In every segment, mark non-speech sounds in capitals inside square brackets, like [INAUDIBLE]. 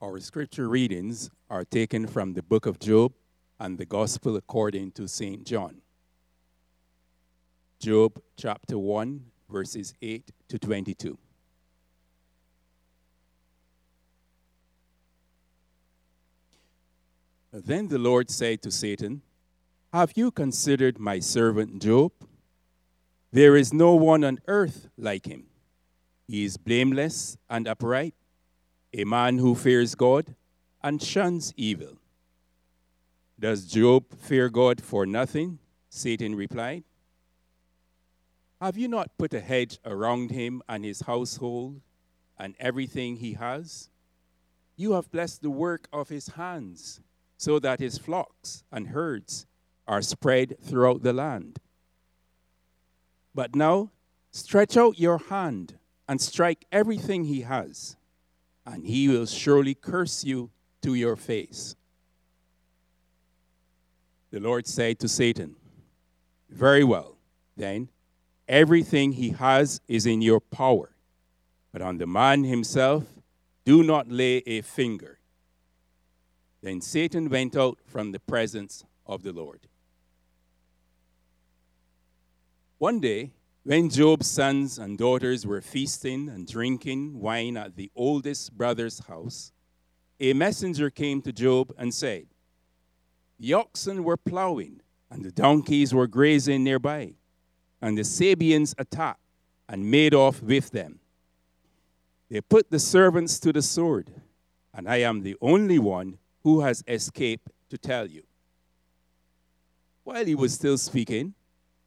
Our scripture readings are taken from the book of Job and the gospel according to St. John. Job chapter 1, verses 8 to 22. Then the Lord said to Satan, Have you considered my servant Job? There is no one on earth like him. He is blameless and upright a man who fears God and shuns evil. Does Job fear God for nothing? Satan replied. Have you not put a hedge around him and his household and everything he has? You have blessed the work of his hands, so that his flocks and herds are spread throughout the land. But now, stretch out your hand and strike everything he has and he will surely curse you to your face. The Lord said to Satan, Very well, then, everything he has is in your power, but on the man himself, do not lay a finger. Then Satan went out from the presence of the Lord. One day, when Job's sons and daughters were feasting and drinking wine at the oldest brother's house, a messenger came to Job and said, The oxen were plowing, and the donkeys were grazing nearby, and the Sabeans attacked and made off with them. They put the servants to the sword, and I am the only one who has escaped to tell you. While he was still speaking,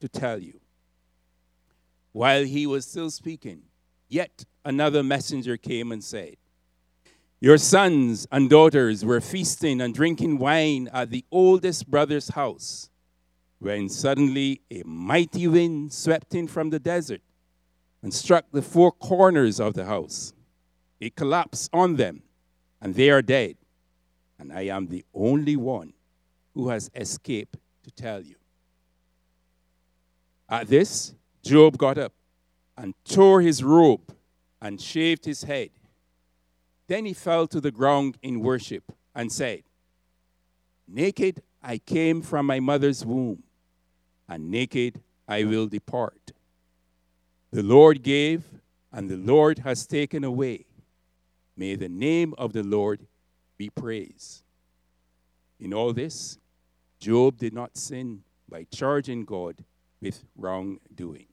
to tell you. While he was still speaking, yet another messenger came and said, Your sons and daughters were feasting and drinking wine at the oldest brother's house, when suddenly a mighty wind swept in from the desert and struck the four corners of the house. It collapsed on them, and they are dead. And I am the only one who has escaped to tell you. At this, Job got up and tore his robe and shaved his head. Then he fell to the ground in worship and said, Naked I came from my mother's womb, and naked I will depart. The Lord gave, and the Lord has taken away. May the name of the Lord be praised. In all this, Job did not sin by charging God with wrongdoing.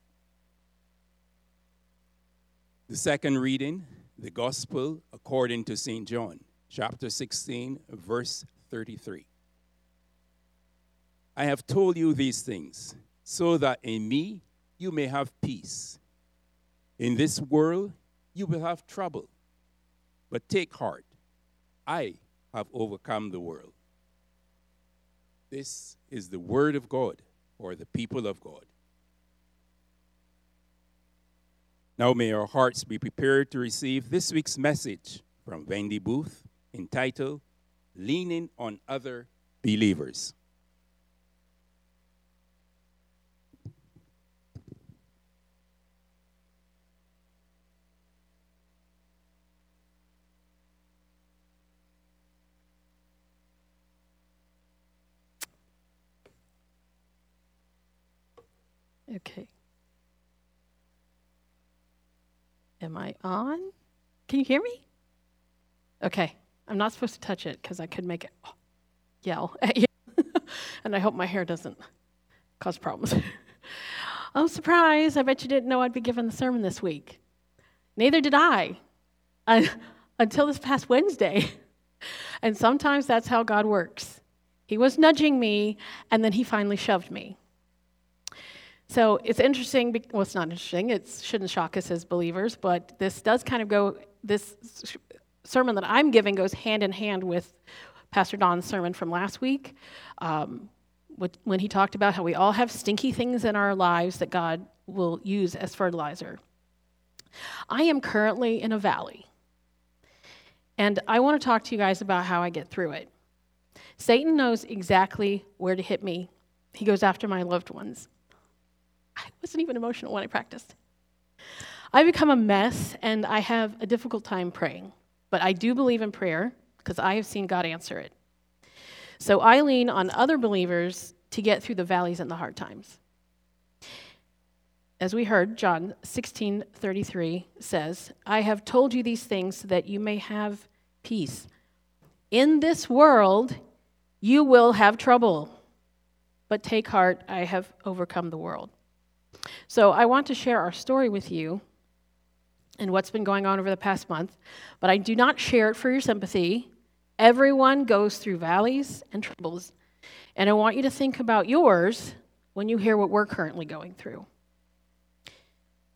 The second reading, the Gospel according to St. John, chapter 16, verse 33. I have told you these things so that in me you may have peace. In this world you will have trouble, but take heart. I have overcome the world. This is the word of God or the people of God. Now may our hearts be prepared to receive this week's message from Wendy Booth entitled Leaning on Other Believers. Okay. Am I on? Can you hear me? Okay. I'm not supposed to touch it because I could make it yell [LAUGHS] at you. and I hope my hair doesn't cause problems. [LAUGHS] oh, surprise. I bet you didn't know I'd be giving the sermon this week. Neither did I I until this past Wednesday. [LAUGHS] and sometimes that's how God works. He was nudging me, and then he finally shoved me. So it's interesting. Well, it's not interesting. It shouldn't shock us as believers, but this does kind of go. This sermon that I'm giving goes hand in hand with Pastor Don's sermon from last week, um, when he talked about how we all have stinky things in our lives that God will use as fertilizer. I am currently in a valley, and I want to talk to you guys about how I get through it. Satan knows exactly where to hit me, he goes after my loved ones. I wasn't even emotional when I practiced. I become a mess and I have a difficult time praying, but I do believe in prayer because I have seen God answer it. So I lean on other believers to get through the valleys and the hard times. As we heard, John 16 33 says, I have told you these things so that you may have peace. In this world, you will have trouble, but take heart, I have overcome the world. So I want to share our story with you and what's been going on over the past month, but I do not share it for your sympathy. Everyone goes through valleys and troubles, and I want you to think about yours when you hear what we're currently going through.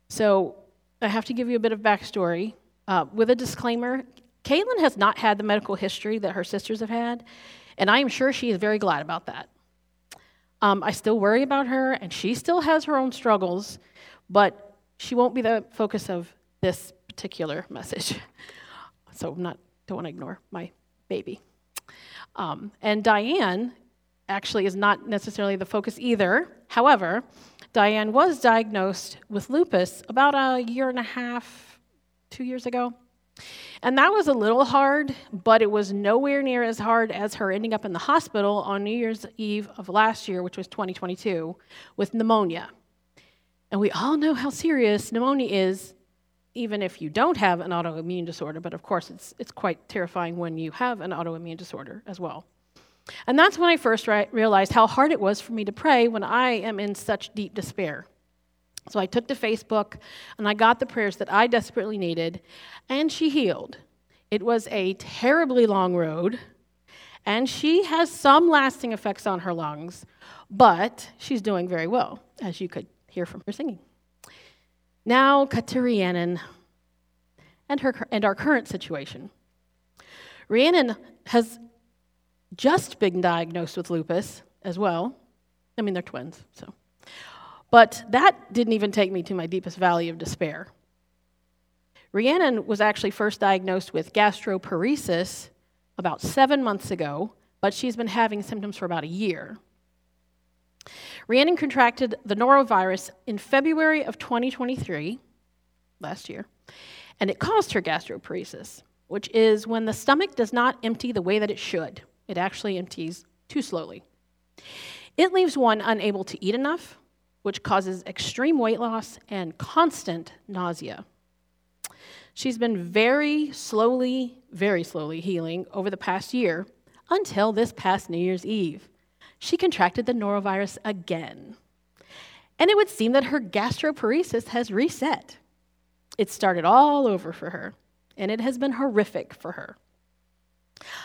So I have to give you a bit of backstory uh, with a disclaimer. Caitlin has not had the medical history that her sisters have had, and I am sure she is very glad about that. Um, I still worry about her, and she still has her own struggles, but she won't be the focus of this particular message. [LAUGHS] So I'm not don't want to ignore my baby. Um, and Diane actually is not necessarily the focus either. However, Diane was diagnosed with lupus about a year and a half, two years ago. And that was a little hard, but it was nowhere near as hard as her ending up in the hospital on New Year's Eve of last year, which was 2022, with pneumonia. And we all know how serious pneumonia is, even if you don't have an autoimmune disorder, but of course it's, it's quite terrifying when you have an autoimmune disorder as well. And that's when I first re- realized how hard it was for me to pray when I am in such deep despair. So I took to Facebook and I got the prayers that I desperately needed, and she healed. It was a terribly long road, and she has some lasting effects on her lungs, but she's doing very well, as you could hear from her singing. Now, cut to Rhiannon and, her, and our current situation. Rhiannon has just been diagnosed with lupus as well. I mean, they're twins, so. But that didn't even take me to my deepest valley of despair. Rhiannon was actually first diagnosed with gastroparesis about seven months ago, but she's been having symptoms for about a year. Rhiannon contracted the norovirus in February of 2023, last year, and it caused her gastroparesis, which is when the stomach does not empty the way that it should. It actually empties too slowly. It leaves one unable to eat enough, which causes extreme weight loss and constant nausea. She's been very slowly, very slowly healing over the past year until this past New Year's Eve. She contracted the norovirus again. And it would seem that her gastroparesis has reset. It started all over for her, and it has been horrific for her.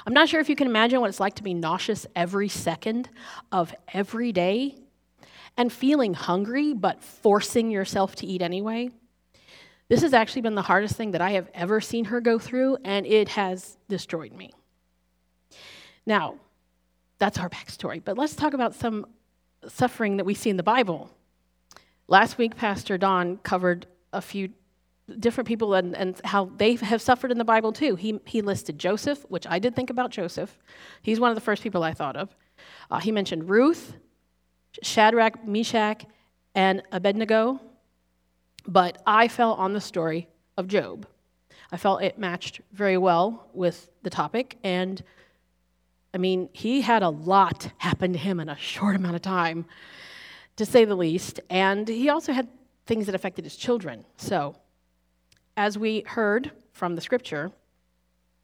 I'm not sure if you can imagine what it's like to be nauseous every second of every day and feeling hungry but forcing yourself to eat anyway. This has actually been the hardest thing that I have ever seen her go through, and it has destroyed me. Now, that's our backstory, but let's talk about some suffering that we see in the Bible. Last week, Pastor Don covered a few different people and, and how they have suffered in the Bible too. He, he listed Joseph, which I did think about Joseph. He's one of the first people I thought of. Uh, he mentioned Ruth, Shadrach, Meshach, and Abednego, but I fell on the story of Job. I felt it matched very well with the topic, and I mean, he had a lot happen to him in a short amount of time, to say the least, and he also had things that affected his children. So, as we heard from the scripture,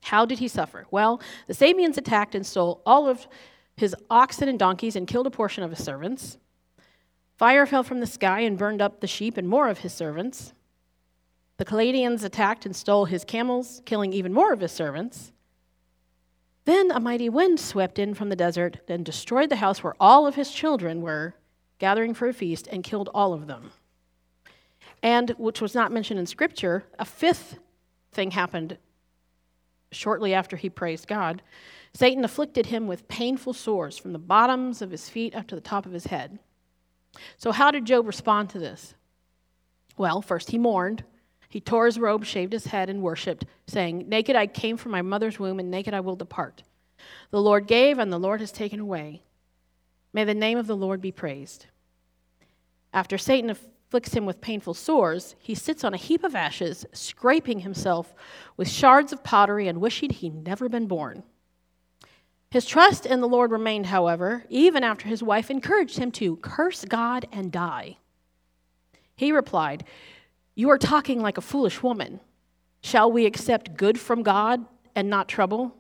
how did he suffer? Well, the Sabeans attacked and stole all of his oxen and donkeys and killed a portion of his servants. Fire fell from the sky and burned up the sheep and more of his servants. The Chaldeans attacked and stole his camels, killing even more of his servants. Then a mighty wind swept in from the desert and destroyed the house where all of his children were gathering for a feast and killed all of them. And, which was not mentioned in Scripture, a fifth thing happened shortly after he praised God, Satan afflicted him with painful sores from the bottoms of his feet up to the top of his head. So, how did Job respond to this? Well, first he mourned. He tore his robe, shaved his head, and worshiped, saying, Naked I came from my mother's womb, and naked I will depart. The Lord gave, and the Lord has taken away. May the name of the Lord be praised. After Satan afflicts him with painful sores, he sits on a heap of ashes, scraping himself with shards of pottery and wishing he'd never been born. His trust in the Lord remained, however, even after his wife encouraged him to curse God and die. He replied, You are talking like a foolish woman. Shall we accept good from God and not trouble?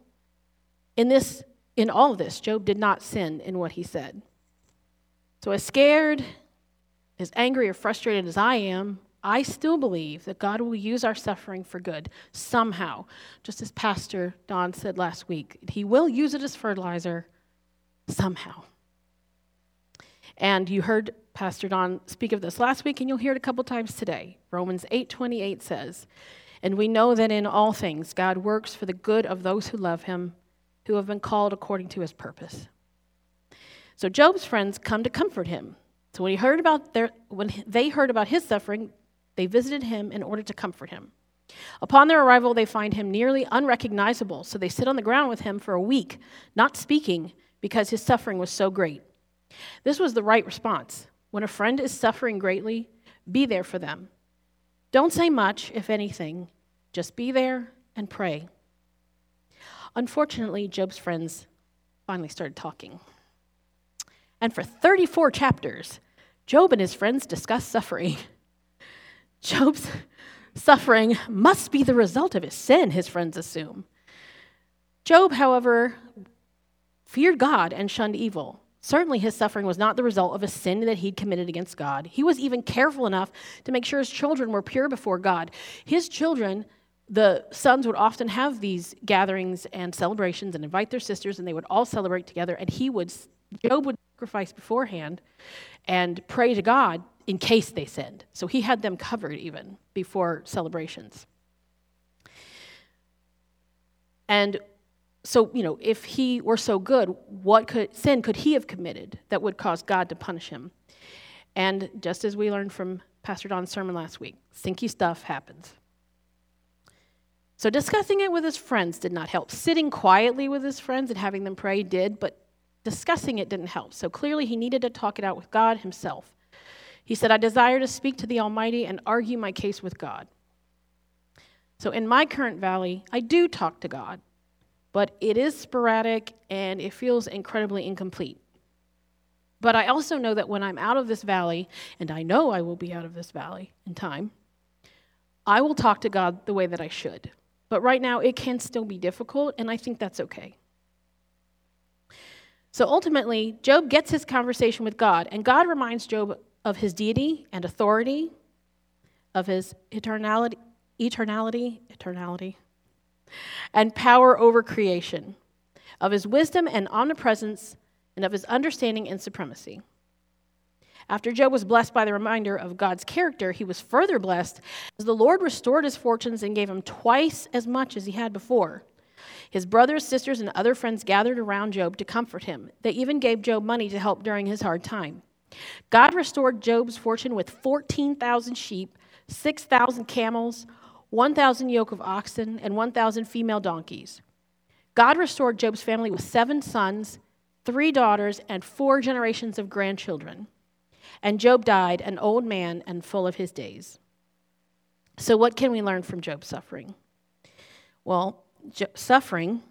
In this in all of this, Job did not sin in what he said. So as scared, as angry or frustrated as I am, I still believe that God will use our suffering for good somehow. Just as Pastor Don said last week, He will use it as fertilizer somehow. And you heard Pastor Don speak of this last week, and you'll hear it a couple times today. Romans 8:28 says, "And we know that in all things God works for the good of those who love Him, who have been called according to His purpose." So Job's friends come to comfort him. So when he heard about their, when they heard about his suffering, they visited him in order to comfort him. Upon their arrival, they find him nearly unrecognizable, so they sit on the ground with him for a week, not speaking because his suffering was so great. This was the right response. When a friend is suffering greatly, be there for them. Don't say much, if anything, just be there and pray. Unfortunately, Job's friends finally started talking. And for 34 chapters, Job and his friends discuss suffering. [LAUGHS] Job's [LAUGHS] suffering must be the result of his sin, his friends assume. Job, however, feared God and shunned evil. Certainly, his suffering was not the result of a sin that he'd committed against God. He was even careful enough to make sure his children were pure before God. His children, the sons, would often have these gatherings and celebrations and invite their sisters, and they would all celebrate together. And he would, Job would sacrifice beforehand and pray to God in case they sinned. So he had them covered even before celebrations. And so, you know, if he were so good, what could, sin could he have committed that would cause God to punish him? And just as we learned from Pastor Don's sermon last week, stinky stuff happens. So, discussing it with his friends did not help. Sitting quietly with his friends and having them pray did, but discussing it didn't help. So, clearly, he needed to talk it out with God himself. He said, I desire to speak to the Almighty and argue my case with God. So, in my current valley, I do talk to God but it is sporadic and it feels incredibly incomplete. But I also know that when I'm out of this valley, and I know I will be out of this valley in time, I will talk to God the way that I should. But right now, it can still be difficult, and I think that's okay. So ultimately, Job gets his conversation with God, and God reminds Job of his deity and authority, of his eternality, eternality, eternality, and power over creation, of his wisdom and omnipresence, and of his understanding and supremacy. After Job was blessed by the reminder of God's character, he was further blessed as the Lord restored his fortunes and gave him twice as much as he had before. His brothers, sisters, and other friends gathered around Job to comfort him. They even gave Job money to help during his hard time. God restored Job's fortune with 14,000 sheep, 6,000 camels, 1,000 yoke of oxen, and 1,000 female donkeys. God restored Job's family with seven sons, three daughters, and four generations of grandchildren. And Job died an old man and full of his days. So, what can we learn from Job's suffering? Well, suffering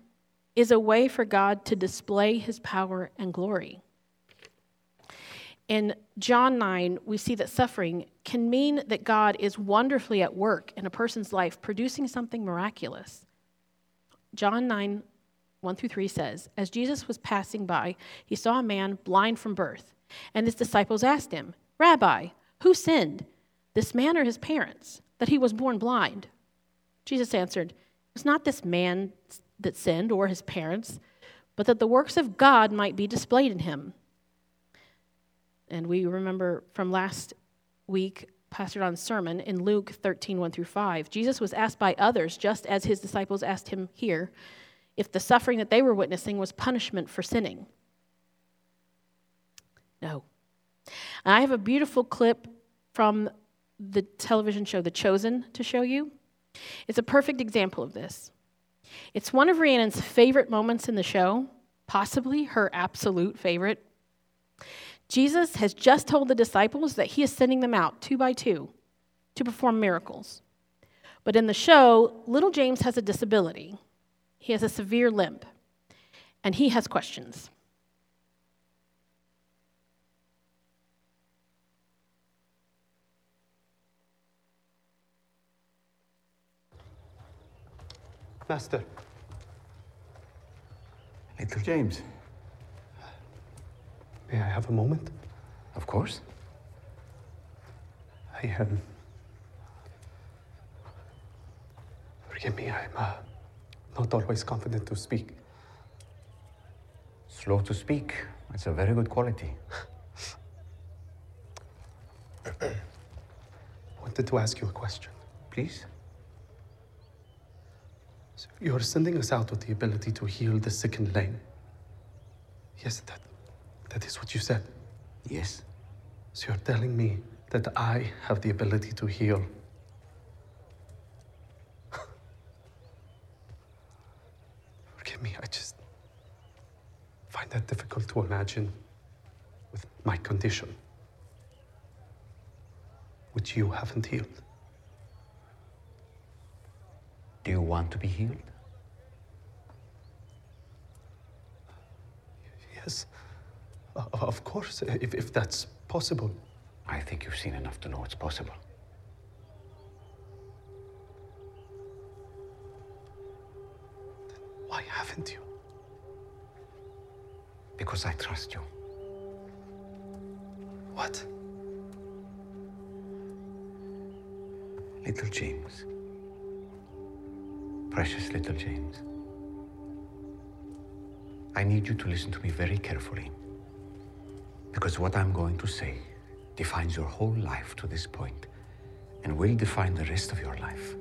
is a way for God to display his power and glory. In John 9, we see that suffering can mean that God is wonderfully at work in a person's life, producing something miraculous. John 9, 1 through 3 says, As Jesus was passing by, he saw a man blind from birth, and his disciples asked him, Rabbi, who sinned, this man or his parents, that he was born blind? Jesus answered, It was not this man that sinned or his parents, but that the works of God might be displayed in him. And we remember from last week Pastor Don's sermon in Luke 13, 1 through 5, Jesus was asked by others, just as his disciples asked him here, if the suffering that they were witnessing was punishment for sinning. No. I have a beautiful clip from the television show The Chosen to show you. It's a perfect example of this. It's one of Rhiannon's favorite moments in the show, possibly her absolute favorite. Jesus has just told the disciples that he is sending them out two by two to perform miracles. But in the show, little James has a disability. He has a severe limp, and he has questions. Master, Little James, may I have a moment? of course. I am. Forgive me, I'm uh, not always confident to speak. Slow to speak. It's a very good quality. [CLEARS THROAT] Wanted to ask you a question. Please? So you're sending us out with the ability to heal the sick and lame. Yes, that, that is what you said. Yes. So you're telling me that I have the ability to heal. [LAUGHS] Forgive me, I just find that difficult to imagine with my condition, which you haven't healed. Do you want to be healed? Yes, of course, if, if that's possible. I think you've seen enough to know it's possible. Why haven't you? Because I trust you. What? Little James. Precious little James. I need you to listen to me very carefully. Because what I'm going to say defines your whole life to this point and will define the rest of your life.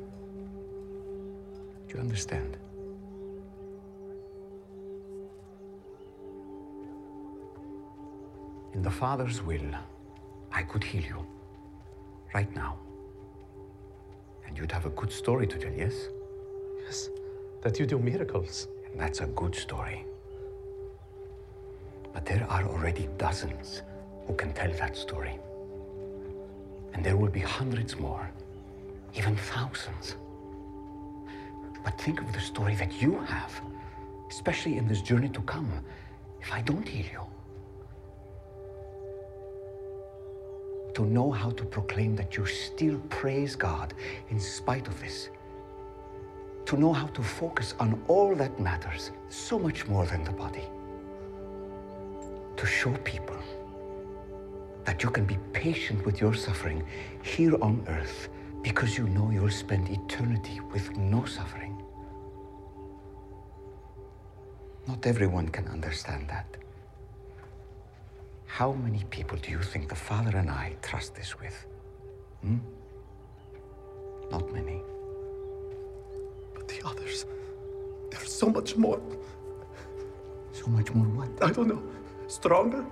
Do you understand? In the Father's will, I could heal you right now. And you'd have a good story to tell, yes? Yes, that you do miracles. And that's a good story. But there are already dozens who can tell that story. And there will be hundreds more, even thousands. But think of the story that you have, especially in this journey to come, if I don't heal you. To know how to proclaim that you still praise God in spite of this to know how to focus on all that matters, so much more than the body. To show people that you can be patient with your suffering here on earth because you know you'll spend eternity with no suffering. Not everyone can understand that. How many people do you think the Father and I trust this with? Hmm? Not many. But the others, there's so much more. So much more what? I don't know, stronger,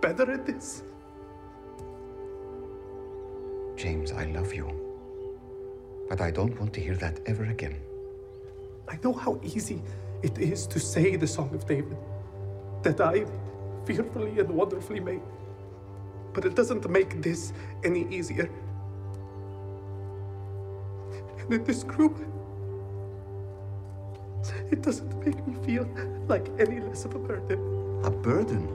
better at this. James, I love you. But I don't want to hear that ever again. I know how easy it is to say the Song of David that I fearfully and wonderfully made. But it doesn't make this any easier. And in this group, it doesn't make me feel like any less of a burden. A burden?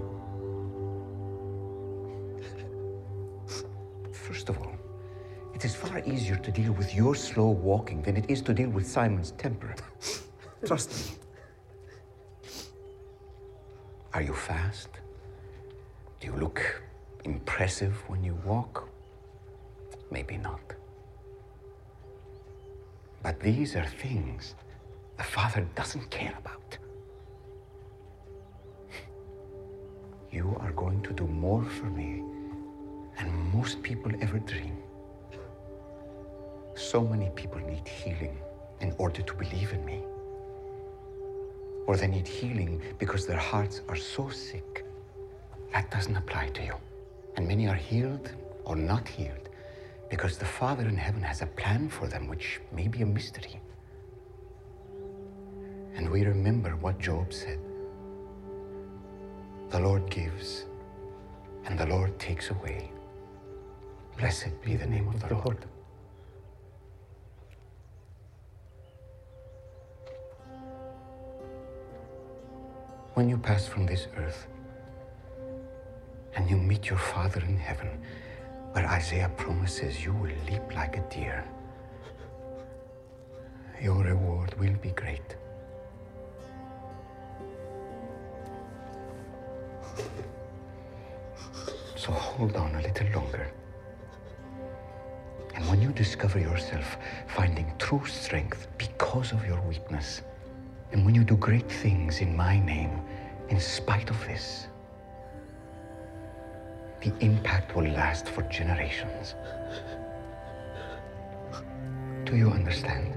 First of all, it is far easier to deal with your slow walking than it is to deal with Simon's temper. Trust me. Are you fast? Do you look impressive when you walk? Maybe not. But these are things the Father doesn't care about. You are going to do more for me than most people ever dream. So many people need healing in order to believe in me. Or they need healing because their hearts are so sick. That doesn't apply to you. And many are healed or not healed because the Father in heaven has a plan for them which may be a mystery. And we remember what Job said The Lord gives, and the Lord takes away. Blessed be the name of the Lord. When you pass from this earth and you meet your Father in heaven, where Isaiah promises you will leap like a deer, your reward will be great. So hold on a little longer. And when you discover yourself finding true strength because of your weakness, and when you do great things in my name, in spite of this, the impact will last for generations. Do you understand?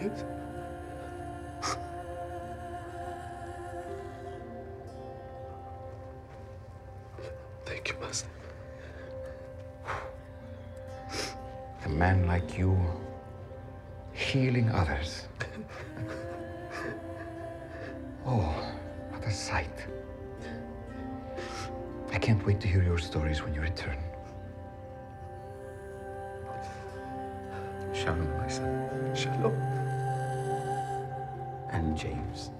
Yes. A man like you healing others. [LAUGHS] Oh, what a sight. I can't wait to hear your stories when you return. Shalom, my son. Shalom. And James.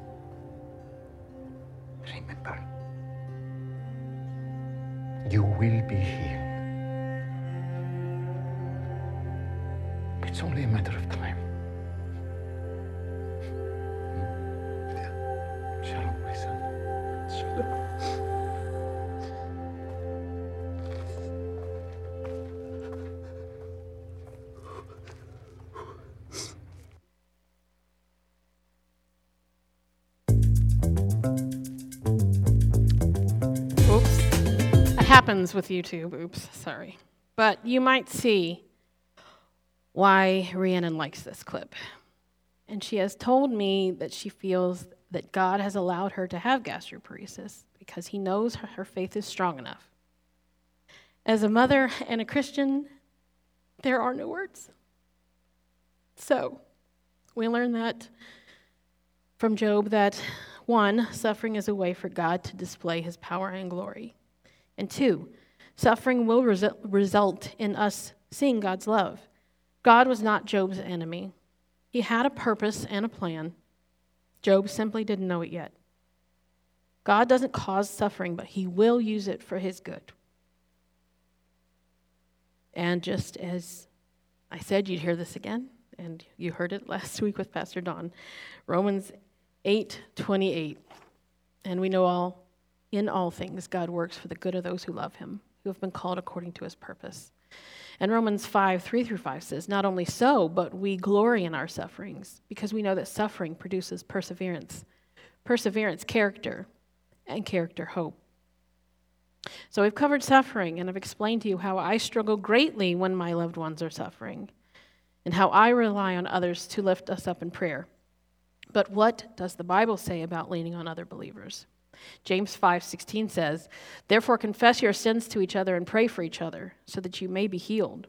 Happens with YouTube. Oops, sorry. But you might see why Rhiannon likes this clip. And she has told me that she feels that God has allowed her to have gastroparesis because he knows her, faith is strong enough. As a mother and a Christian, there are no words. So, we learn that from Job that one, suffering is a way for God to display his power and glory. And two, suffering will resu- result in us seeing God's love. God was not Job's enemy, he had a purpose and a plan. Job simply didn't know it yet. God doesn't cause suffering, but he will use it for his good. And just as I said, you'd hear this again, and you heard it [LAUGHS] last week with Pastor Don. Romans 8 28. And we know all, in all things, God works for the good of those who love him, who have been called according to his purpose. And Romans 5 3 through 5 says, Not only so, but we glory in our sufferings, because we know that suffering produces perseverance, perseverance, character, and character, hope. So we've covered suffering, and I've explained to you how I struggle greatly when my loved ones are suffering, and how I rely on others to lift us up in prayer. But what does the Bible say about leaning on other believers? James 5:16 says, "Therefore confess your sins to each other and pray for each other, so that you may be healed.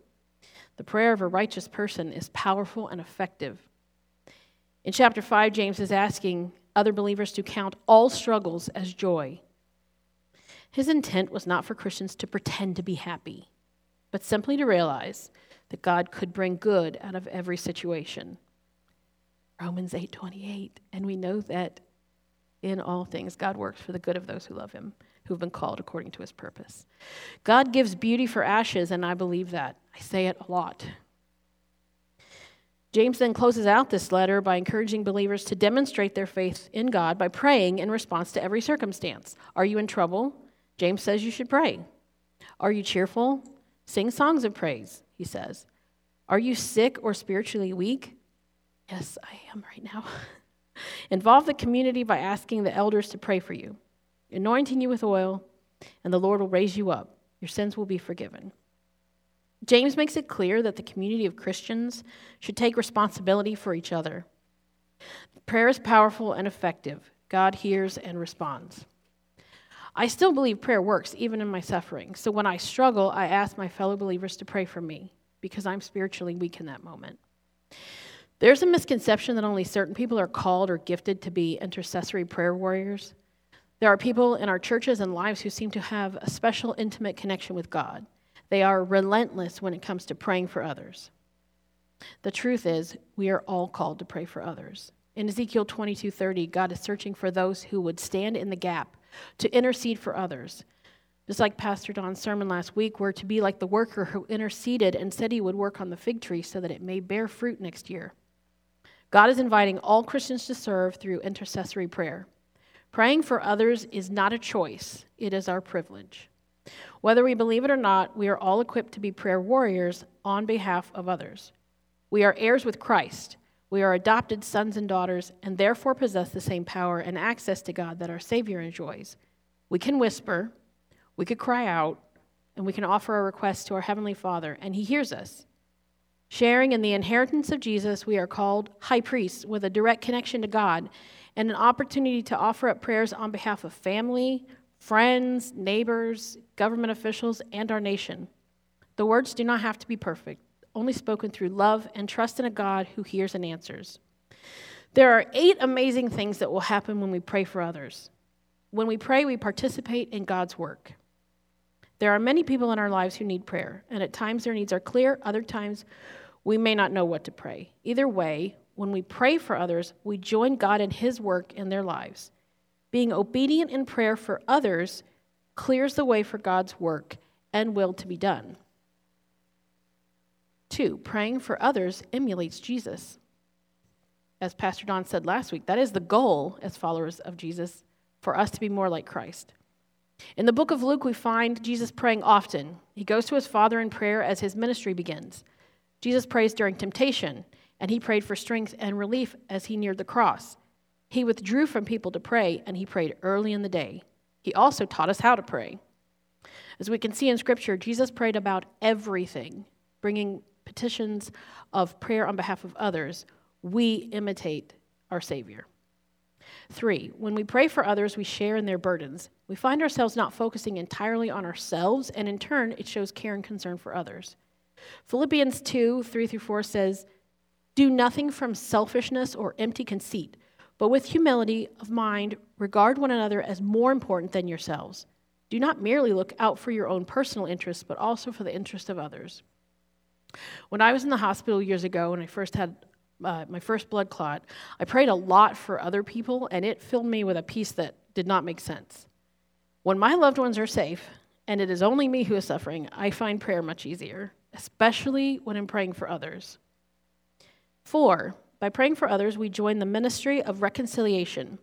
The prayer of a righteous person is powerful and effective." In chapter 5, James is asking other believers to count all struggles as joy. His intent was not for Christians to pretend to be happy, but simply to realize that God could bring good out of every situation. Romans 8:28, and we know that in all things God works for the good of those who love him, who have been called according to his purpose. God gives beauty for ashes, and I believe that. I say it a lot. James then closes out this letter by encouraging believers to demonstrate their faith in God by praying in response to every circumstance. Are you in trouble? James says you should pray. Are you cheerful? Sing songs of praise, he says. Are you sick or spiritually weak? Yes, I am right now. [LAUGHS] Involve the community by asking the elders to pray for you, anointing you with oil, and the Lord will raise you up. Your sins will be forgiven. James makes it clear that the community of Christians should take responsibility for each other. Prayer is powerful and effective. God hears and responds. I still believe prayer works, even in my suffering. So when I struggle, I ask my fellow believers to pray for me because I'm spiritually weak in that moment. There's a misconception that only certain people are called or gifted to be intercessory prayer warriors. There are people in our churches and lives who seem to have a special intimate connection with God. They are relentless when it comes to praying for others. The truth is, we are all called to pray for others. In Ezekiel 22:30, God is searching for those who would stand in the gap to intercede for others. Just like Pastor Don's sermon last week, we're to be like the worker who interceded and said he would work on the fig tree so that it may bear fruit next year. God is inviting all Christians to serve through intercessory prayer. Praying for others is not a choice, it is our privilege. Whether we believe it or not, we are all equipped to be prayer warriors on behalf of others. We are heirs with Christ. We are adopted sons and daughters and therefore possess the same power and access to God that our Savior enjoys. We can whisper, we could cry out, and we can offer a request to our Heavenly Father, and He hears us. Sharing in the inheritance of Jesus, we are called high priests with a direct connection to God and an opportunity to offer up prayers on behalf of family, friends, neighbors, government officials, and our nation. The words do not have to be perfect, only spoken through love and trust in a God who hears and answers. There are eight amazing things that will happen when we pray for others. When we pray, we participate in God's work. There are many people in our lives who need prayer, and at times their needs are clear, other times we may not know what to pray. Either way, when we pray for others, we join God in His work in their lives. Being obedient in prayer for others clears the way for God's work and will to be done. Two, praying for others emulates Jesus. As Pastor Don said last week, that is the goal as followers of Jesus for us to be more like Christ. In the book of Luke, we find Jesus praying often. He goes to his Father in prayer as his ministry begins. Jesus prays during temptation and he prayed for strength and relief as he neared the cross. He withdrew from people to pray, and he prayed early in the day. He also taught us how to pray. As we can see in Scripture, Jesus prayed about everything, bringing petitions of prayer on behalf of others. We imitate our Savior. Three, when we pray for others, we share in their burdens. We find ourselves not focusing entirely on ourselves, and in turn, it shows care and concern for others. Philippians 2 3 through 4 says, do nothing from selfishness or empty conceit, but with humility of mind, regard one another as more important than yourselves. Do not merely look out for your own personal interests, but also for the interests of others. When I was in the hospital years ago, when I first had uh, my first blood clot, I prayed a lot for other people, and it filled me with a peace that did not make sense. When my loved ones are safe, and it is only me who is suffering, I find prayer much easier, especially when I'm praying for others. Four, by praying for others, we join the ministry of reconciliation.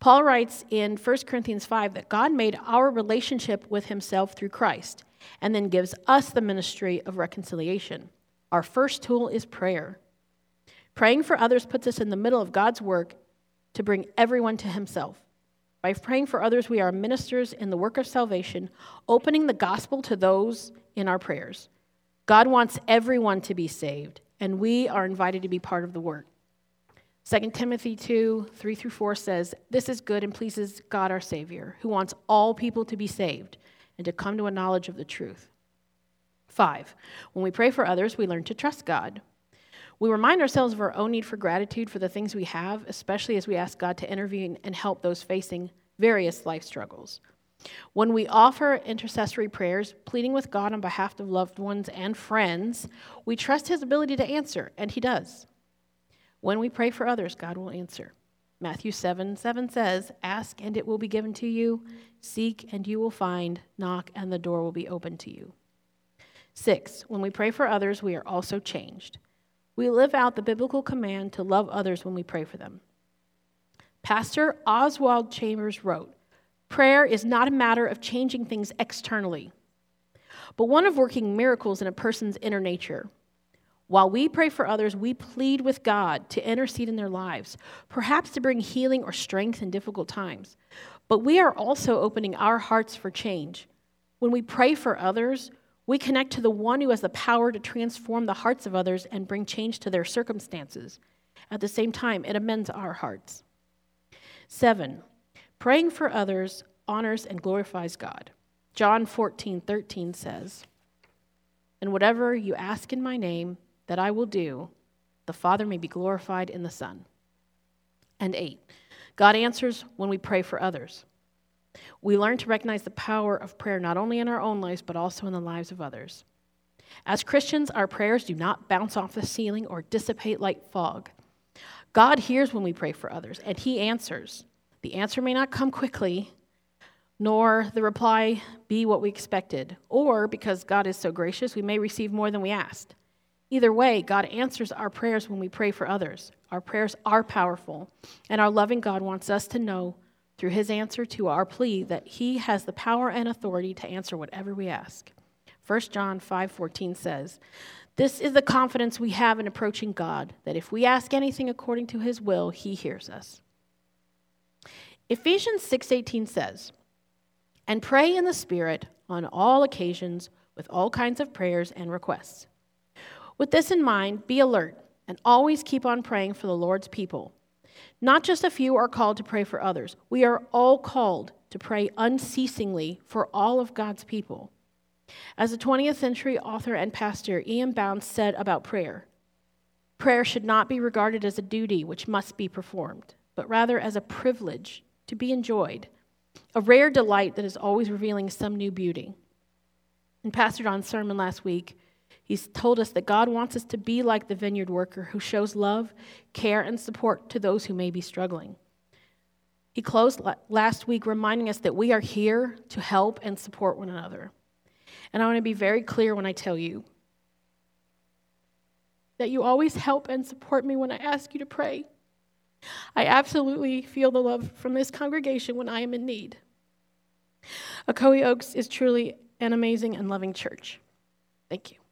Paul writes in 1 Corinthians 5 that God made our relationship with himself through Christ and then gives us the ministry of reconciliation. Our first tool is prayer. Praying for others puts us in the middle of God's work to bring everyone to himself. By praying for others, we are ministers in the work of salvation, opening the gospel to those in our prayers. God wants everyone to be saved and we are invited to be part of the work. 2 Timothy 2 3 through 4 says, This is good and pleases God our Savior, who wants all people to be saved and to come to a knowledge of the truth. 5. When we pray for others, we learn to trust God. We remind ourselves of our own need for gratitude for the things we have, especially as we ask God to intervene and help those facing various life struggles. When we offer intercessory prayers, pleading with God on behalf of loved ones and friends, we trust His ability to answer, and He does. When we pray for others, God will answer. Matthew 7 7 says, Ask and it will be given to you, seek and you will find, knock and the door will be open to you. Six, when we pray for others, we are also changed. We live out the biblical command to love others when we pray for them. Pastor Oswald Chambers wrote, Prayer is not a matter of changing things externally, but one of working miracles in a person's inner nature. While we pray for others, we plead with God to intercede in their lives, perhaps to bring healing or strength in difficult times. But we are also opening our hearts for change. When we pray for others, we connect to the one who has the power to transform the hearts of others and bring change to their circumstances. At the same time, it amends our hearts. Seven, praying for others honors and glorifies God. John 14, 13 says, And whatever you ask in my name, that I will do, the Father may be glorified in the Son. And eight, God answers when we pray for others. We learn to recognize the power of prayer not only in our own lives, but also in the lives of others. As Christians, our prayers do not bounce off the ceiling or dissipate like fog. God hears when we pray for others, and He answers. The answer may not come quickly, nor the reply be what we expected, or because God is so gracious, we may receive more than we asked. Either way, God answers our prayers when we pray for others. Our prayers are powerful, and our loving God wants us to know through his answer to our plea that he has the power and authority to answer whatever we ask. 1 John 5:14 says, "This is the confidence we have in approaching God, that if we ask anything according to his will, he hears us." Ephesians 6:18 says, "And pray in the Spirit on all occasions with all kinds of prayers and requests." With this in mind, be alert and always keep on praying for the Lord's people. Not just a few are called to pray for others. We are all called to pray unceasingly for all of God's people. As a 20th century author and pastor, E.M. Bounds said about prayer prayer should not be regarded as a duty which must be performed, but rather as a privilege to be enjoyed, a rare delight that is always revealing some new beauty. In Pastor Don's sermon last week, He's told us that God wants us to be like the vineyard worker who shows love, care, and support to those who may be struggling. He closed last week reminding us that we are here to help and support one another. And I want to be very clear when I tell you that you always help and support me when I ask you to pray. I absolutely feel the love from this congregation when I am in need. Ocoee Oaks is truly an amazing and loving church. Thank you.